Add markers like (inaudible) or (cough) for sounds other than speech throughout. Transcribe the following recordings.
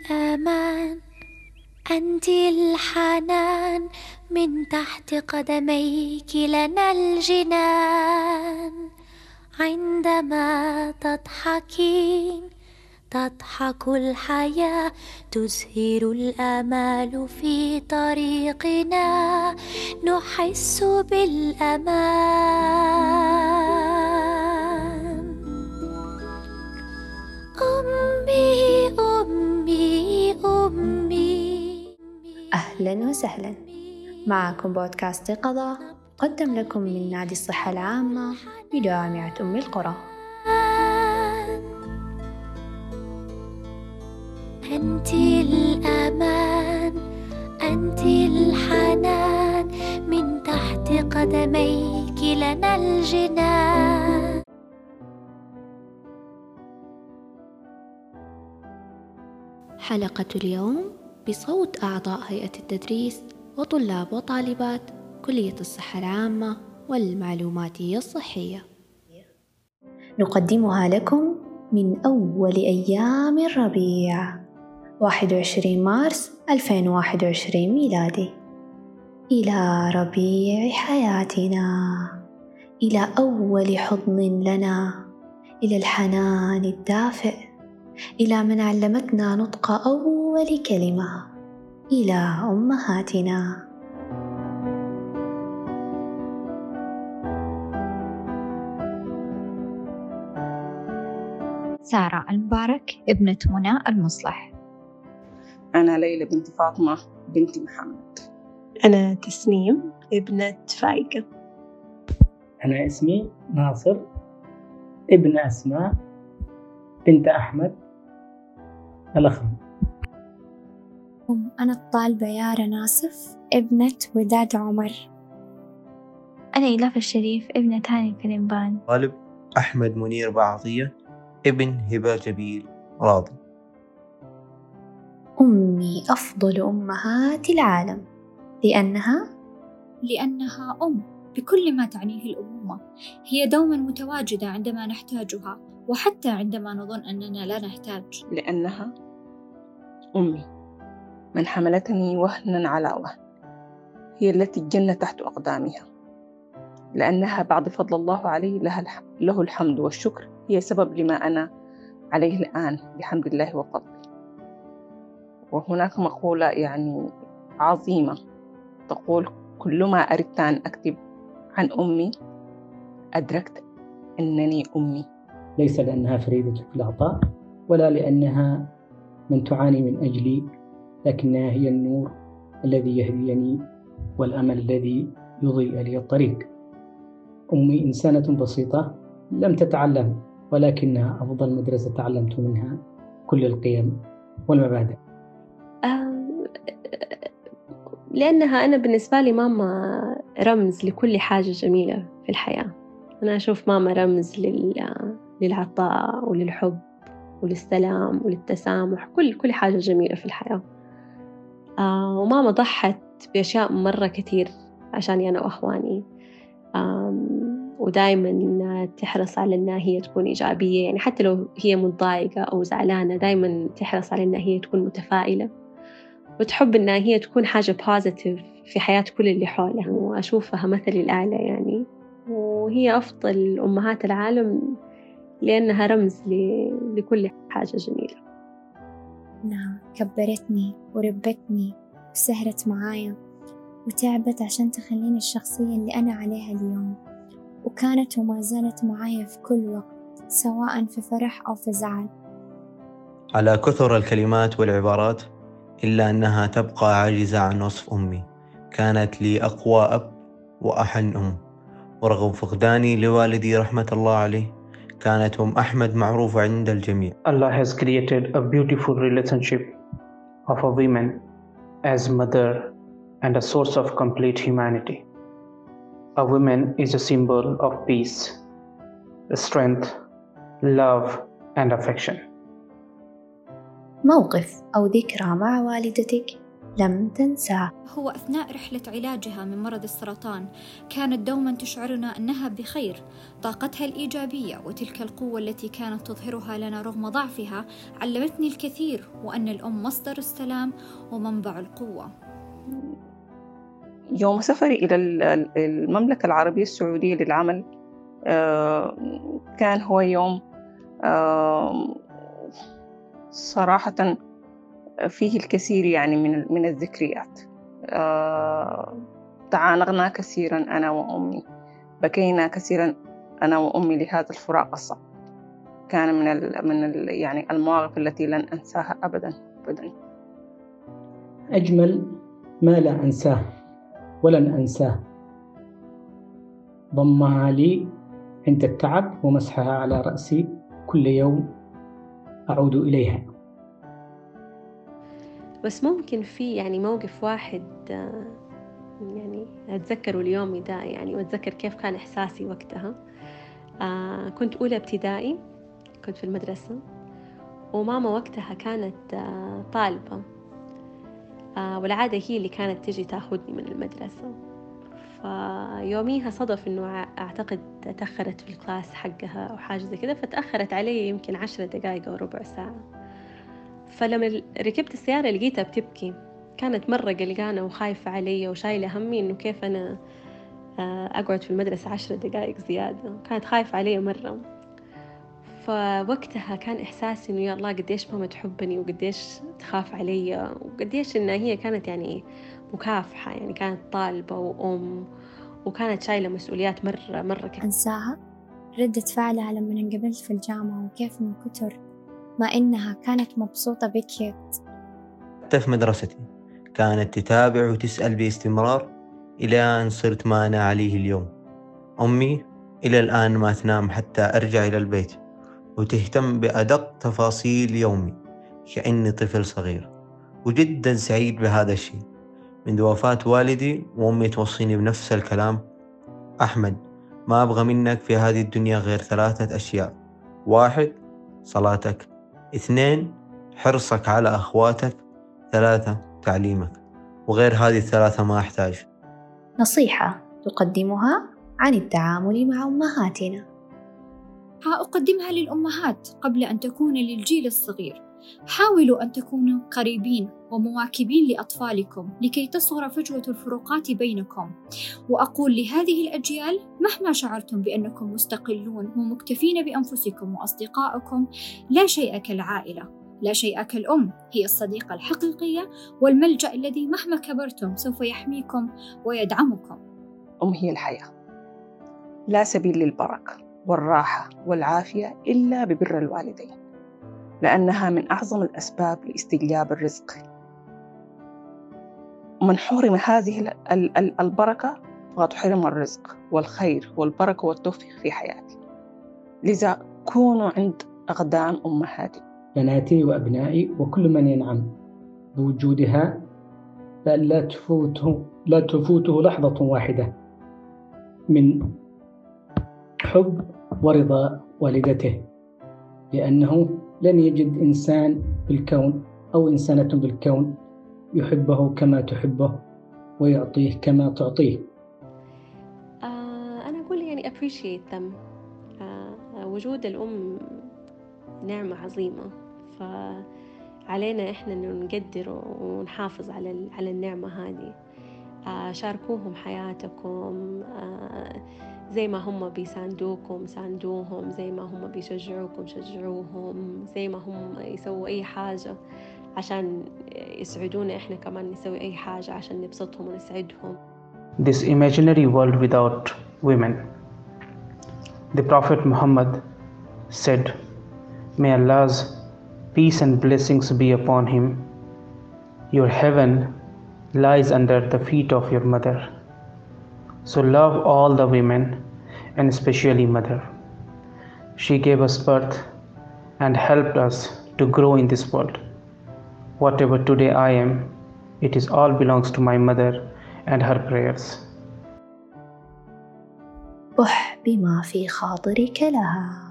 الأمان. أنت الحنان من تحت قدميك لنا الجنان. عندما تضحكين تضحك الحياة تزهر الآمال في طريقنا. نحس بالأمان. أمي أمي. أهلا وسهلا. معكم بودكاست قضاء. قدم لكم من نادي الصحة العامة بجامعة أم القرى. أنت الأمان أنت الحنان من تحت قدميك لنا الجنان. حلقة اليوم بصوت أعضاء هيئة التدريس وطلاب وطالبات كلية الصحة العامة والمعلوماتية الصحية. نقدمها لكم من أول أيام الربيع 21 مارس 2021 ميلادي. إلى ربيع حياتنا إلى أول حضن لنا إلى الحنان الدافئ. إلى من علمتنا نطق أول كلمة. إلى أمهاتنا. سارة المبارك ابنة منى المصلح. أنا ليلى بنت فاطمة بنت محمد. أنا تسنيم ابنة فايقة. أنا اسمي ناصر ابن أسماء بنت أحمد. الأخرم أنا الطالبة يارا ناصف ابنة وداد عمر. أنا إلاف الشريف ابنة هاني الكلمبان طالب أحمد منير بعطية ابن هبة جبيل راضي. أمي أفضل أمهات العالم. لأنها؟ لأنها أم بكل ما تعنيه الأمومة. هي دوما متواجدة عندما نحتاجها. وحتى عندما نظن أننا لا نحتاج. لأنها أمي. من حملتني وهنا على وهن. هي التي الجنة تحت أقدامها. لأنها بعد فضل الله علي لها. له الحمد والشكر. هي سبب لما أنا عليه الآن بحمد الله وفضله. وهناك مقولة يعني عظيمة تقول كلما أردت أن أكتب عن أمي أدركت أنني أمي. ليس لأنها فريدة في العطاء ولا لأنها من تعاني من أجلي لكنها هي النور الذي يهديني والأمل الذي يضيء لي الطريق. أمي إنسانة بسيطة لم تتعلم ولكنها أفضل مدرسة تعلمت منها كل القيم والمبادئ. لأنها أنا بالنسبة لي ماما رمز لكل حاجة جميلة في الحياة. أنا أشوف ماما رمز لل... للعطاء وللحب وللسلام وللتسامح كل كل حاجة جميلة في الحياة. آه وماما ضحت بأشياء مرة كثير عشاني أنا وأخواني. ودائما تحرص على إنها هي تكون إيجابية. يعني حتى لو هي متضايقة أو زعلانة دائما تحرص على إنها هي تكون متفائلة. وتحب إنها هي تكون حاجة بوزيتيف في حياة كل اللي حولها. وأشوفها مثلي الأعلى يعني. وهي أفضل أمهات العالم لأنها رمز لكل حاجة جميلة. نعم كبرتني وربتني وسهرت معايا وتعبت عشان تخليني الشخصية اللي أنا عليها اليوم. وكانت وما زالت معايا في كل وقت سواء في فرح أو في زعل. على كثر الكلمات والعبارات إلا أنها تبقى عاجزة عن وصف أمي. كانت لي أقوى أب وأحن أم. ورغم فقداني لوالدي رحمة الله عليه كانت أم أحمد معروفة عند الجميع Allah has created a beautiful relationship of a woman as mother and a source of complete humanity. A woman is a symbol of peace, strength, love and affection. موقف أو ذكرى مع والدتك لم تنساه هو أثناء رحلة علاجها من مرض السرطان كانت دوما تشعرنا أنها بخير. طاقتها الإيجابية وتلك القوة التي كانت تظهرها لنا رغم ضعفها علمتني الكثير وأن الأم مصدر السلام ومنبع القوة. يوم سفري إلى المملكة العربية السعودية للعمل آه، كان هو يوم آه، صراحة فيه الكثير يعني من من الذكريات. آه، تعانقنا كثيرا أنا وأمي. بكينا كثيرا أنا وأمي لهذا الفراق الصعب كان من ال من ال يعني المواقف التي لن أنساها أبدا أبدا. أجمل ما لا أنساه ولن أنساه. ضمها لي عند التعب ومسحها على رأسي كل يوم أعود إليها. بس ممكن في يعني موقف واحد آه، يعني أتذكره اليوم ده يعني وأتذكر كيف كان إحساسي وقتها. آه كنت أولى ابتدائي كنت في المدرسة وماما وقتها كانت آه طالبة. والعادة هي اللي كانت تجي تأخذني من المدرسة. فيوميها صدف إنه أعتقد تأخرت في الكلاس حقها أو حاجة زي كذا فتأخرت علي يمكن عشرة دقايق أو ربع ساعة. فلما ركبت السيارة لقيتها بتبكي. كانت مرة قلقانة وخايفة علي وشايلة همي إنه كيف أنا آه، أقعد في المدرسة عشرة دقايق زيادة. كانت خايفة علي مرة. فوقتها كان إحساسي إنه يا الله قديش ماما تحبني وقديش تخاف علي وقديش إنها هي كانت يعني مكافحة يعني كانت طالبة وأم وكانت شايلة مسؤوليات مرة مرة كثير أنساها؟ ردة فعلها لما انقبلت في الجامعة وكيف من كتر ما إنها كانت مبسوطة بكيت حتى في مدرستي. كانت تتابع وتسأل باستمرار إلى أن صرت ما أنا عليه اليوم. أمي إلى الآن ما تنام حتى أرجع إلى البيت وتهتم بأدق تفاصيل يومي كأني طفل صغير وجدا سعيد بهذا الشيء. منذ وفاة والدي وأمي توصيني بنفس الكلام. أحمد ما أبغى منك في هذه الدنيا غير ثلاثة أشياء. واحد صلاتك. اثنين حرصك على أخواتك ثلاثة تعليمك. وغير هذه الثلاثة ما أحتاج. نصيحة تقدمها عن التعامل مع أمهاتنا. أقدمها للأمهات قبل أن تكون للجيل الصغير. حاولوا أن تكونوا قريبين ومواكبين لأطفالكم لكي تصغر فجوة الفروقات بينكم. وأقول لهذه الأجيال مهما شعرتم بأنكم مستقلون ومكتفين بأنفسكم وأصدقائكم لا شيء كالعائلة. لا شيء كالأم هي الصديقة الحقيقية والملجأ الذي مهما كبرتم سوف يحميكم ويدعمكم. أم هي الحياة. لا سبيل للبركة والراحة والعافية إلا ببر الوالدين. لأنها من أعظم الأسباب لاستجلاب الرزق. من حرم هذه البركة فقد حرم الرزق والخير والبركة والتوفيق في حياته لذا كونوا عند أقدام أمهاتكم بناتي وأبنائي وكل من ينعم بوجودها لا تفوته لا تفوته لحظة واحدة من حب ورضا والدته لأنه لن يجد إنسان بالكون أو إنسانة بالكون يحبه كما تحبه ويعطيه كما تعطيه. آه أنا أقول يعني appreciate them. آه وجود الأم نعمة عظيمة. فعلينا إحنا إنه نقدر ونحافظ على على النعمة هذه. آه شاركوهم حياتكم. زي ما هم بيساندوكم ساندوهم زي ما هم بيشجعوكم شجعوهم زي ما هم يسووا أي حاجة عشان يسعدونا إحنا كمان نسوي أي حاجة عشان نبسطهم ونسعدهم This imaginary world without women The Prophet Muhammad said May Allah's peace and blessings be upon him Your heaven lies under the feet of your mother So love all the women and especially mother. She gave us birth and helped us to grow in this world. Whatever today I am, it is all belongs to my mother and her prayers. بح بما في خاطرك لها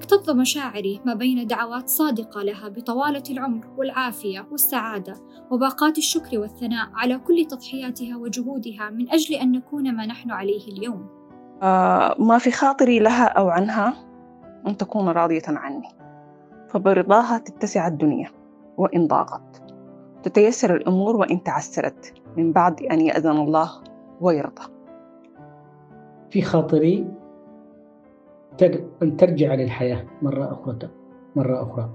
اكتظ مشاعري ما بين دعوات صادقة لها بطوالة العمر والعافية والسعادة وباقات الشكر والثناء على كل تضحياتها وجهودها من أجل أن نكون ما نحن عليه اليوم. آه ما في خاطري لها أو عنها أن تكون راضية عني. فبرضاها تتسع الدنيا وإن ضاقت. تتيسر الأمور وإن تعسرت. من بعد أن يأذن الله ويرضى. في خاطري أن ترجع للحياة مرة أخرى مرة أخرى.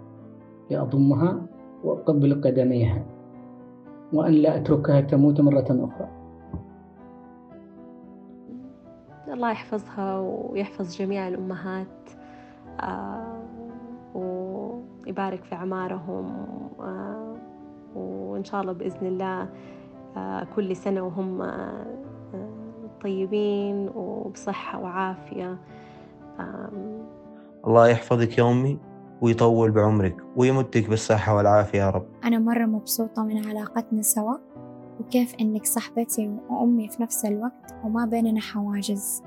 لأضمها وأقبل قدميها. وأن لا أتركها تموت مرة أخرى. الله يحفظها ويحفظ جميع الأمهات آه، ويبارك في أعمارهم آه، وإن شاء الله بإذن الله آه، كل سنة وهم طيبين وبصحة وعافية. الله يحفظك يا أمي ويطول بعمرك ويمدك بالصحة والعافية يا رب. أنا مرة مبسوطة من علاقتنا سوا وكيف إنك صاحبتي وأمي في نفس الوقت وما بيننا حواجز.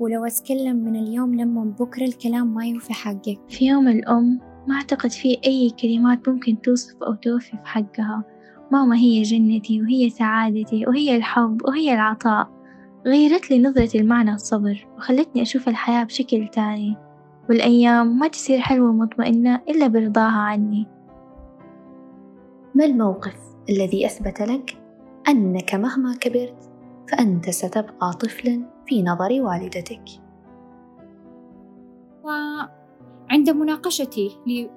ولو أتكلم من اليوم لما بكرة الكلام ما يوفي حقك. في يوم الأم ما أعتقد في أي كلمات ممكن توصف أو توفي في حقها. ماما هي جنتي وهي سعادتي وهي الحب وهي العطاء. غيرت لي نظرة المعنى الصبر وخلتني أشوف الحياة بشكل تاني. والأيام ما تصير حلوة ومطمئنة إلا برضاها عني. ما الموقف الذي أثبت لك أنك مهما كبرت فأنت ستبقى طفلا في نظر والدتك؟ وعند مناقشتي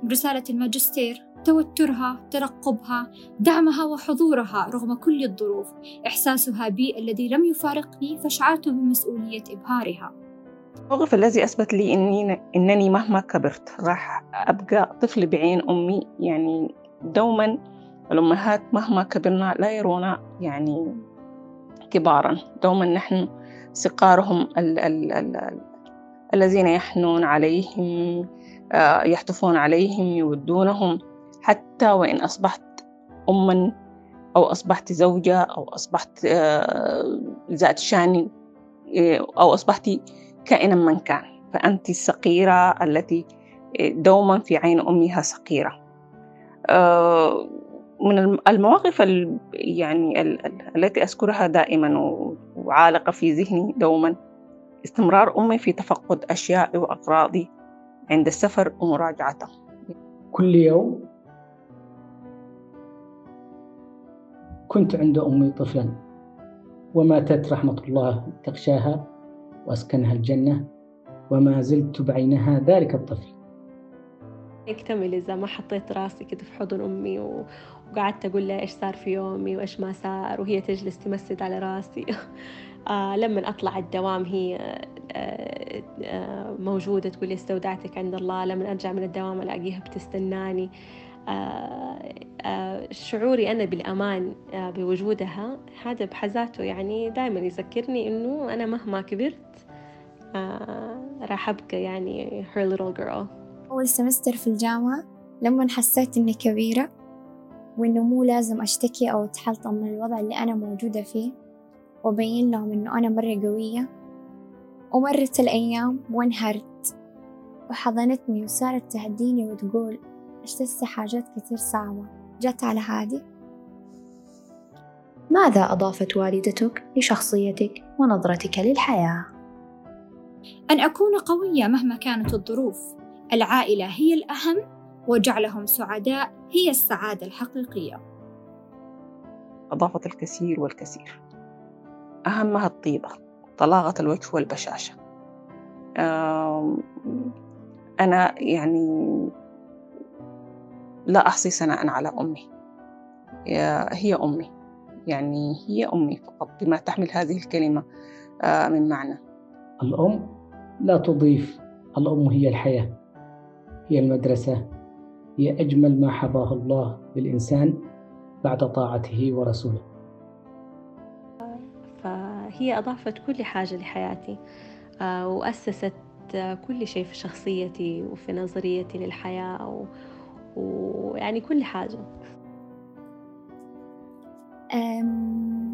لرسالة الماجستير توترها ترقبها دعمها وحضورها رغم كل الظروف. إحساسها بي الذي لم يفارقني فشعرت بمسؤولية إبهارها. الموقف الذي أثبت لي إني إنني مهما كبرت راح أبقى طفل بعين أمي يعني دوما الأمهات مهما كبرنا لا يرونا يعني كبارا. دوما نحن سقارهم ال ال ال الذين يحنون عليهم آه، يحتفون عليهم يودونهم حتى وإن أصبحت أما أو أصبحت زوجة أو أصبحت آه، ذات شأن آه، أو أصبحت كائنا من كان. فأنت الصغيرة التي دوما في عين أمها صغيرة. من المواقف يعني التي أذكرها دائما وعالقة في ذهني دوما استمرار أمي في تفقد أشياء وأغراضي عند السفر ومراجعته. كل يوم كنت عند أمي طفلا. وماتت رحمة الله تغشاها وأسكنها الجنة وما زلت بعينها ذلك الطفل. يكتمل إذا ما حطيت راسي كده في حضن أمي و... وقعدت أقول لها إيش صار في يومي وإيش ما صار وهي تجلس تمسد على راسي. (laughs) آه لما أطلع الدوام هي آه آه موجودة تقول لي استودعتك عند الله لما أرجع من الدوام ألاقيها بتستناني. آه آه شعوري أنا بالأمان آه بوجودها هذا بحذاته يعني دائما يذكرني إنه أنا مهما كبرت آه راح أبقى يعني her little girl. أول سمستر في الجامعة لما حسيت إني كبيرة وإنه مو لازم أشتكي أو أتحلطم من الوضع اللي أنا موجودة فيه وأبين لهم إنه أنا مرة قوية ومرت الأيام وانهرت وحضنتني وصارت تهديني وتقول اشتست حاجات كتير صعبة. جت على هادي. ماذا أضافت والدتك لشخصيتك ونظرتك للحياة؟ أن أكون قوية مهما كانت الظروف. العائلة هي الأهم وجعلهم سعداء هي السعادة الحقيقية. أضافت الكثير والكثير. أهمها الطيبة طلاقة الوجه والبشاشة. أنا يعني لا أحصي ثناء على أمي. هي أمي. يعني هي أمي فقط بما تحمل هذه الكلمة آه، من معنى. الأم لا تضيف. الأم هي الحياة هي المدرسة هي أجمل ما حظاه الله للإنسان بعد طاعته ورسوله. فهي أضافت كل حاجة لحياتي آه، وأسست كل شيء في شخصيتي وفي نظريتي للحياة ويعني كل حاجة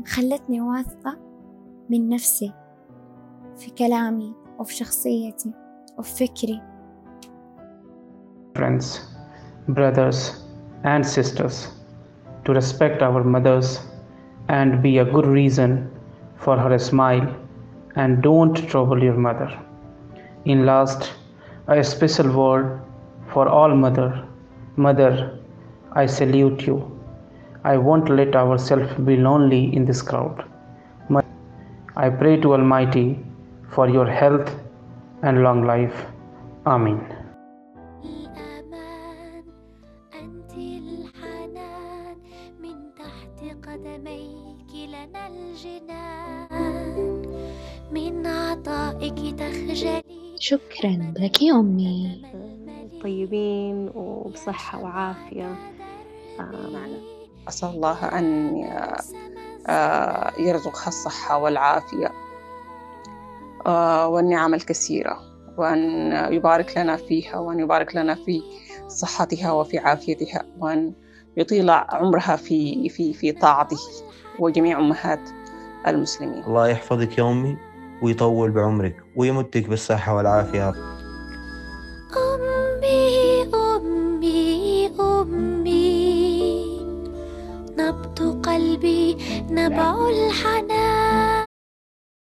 خلتني واثقة من نفسي في كلامي وفي شخصيتي وفي فكري friends, brothers, and sisters to respect our mothers and be a good reason for her smile and don't trouble your mother. In last, a special word for all mother. Mother, I salute you. I won't let ourselves be lonely in this crowd. I pray to Almighty for your health and long life. Amen. الأمان أنت الحنان من تحت قدميك لنا الجنان من عطائك تخجلي شكرا لك يا أمي طيبين وبصحة وعافية. آه. معنا أسأل الله أن آه يرزقها الصحة والعافية آه والنعم الكثيرة وأن يبارك لنا فيها وأن يبارك لنا في صحتها وفي عافيتها وأن يطيل عمرها في في في طاعته وجميع أمهات المسلمين. الله يحفظك يا أمي ويطول بعمرك ويمدك بالصحة والعافية نبع الحنان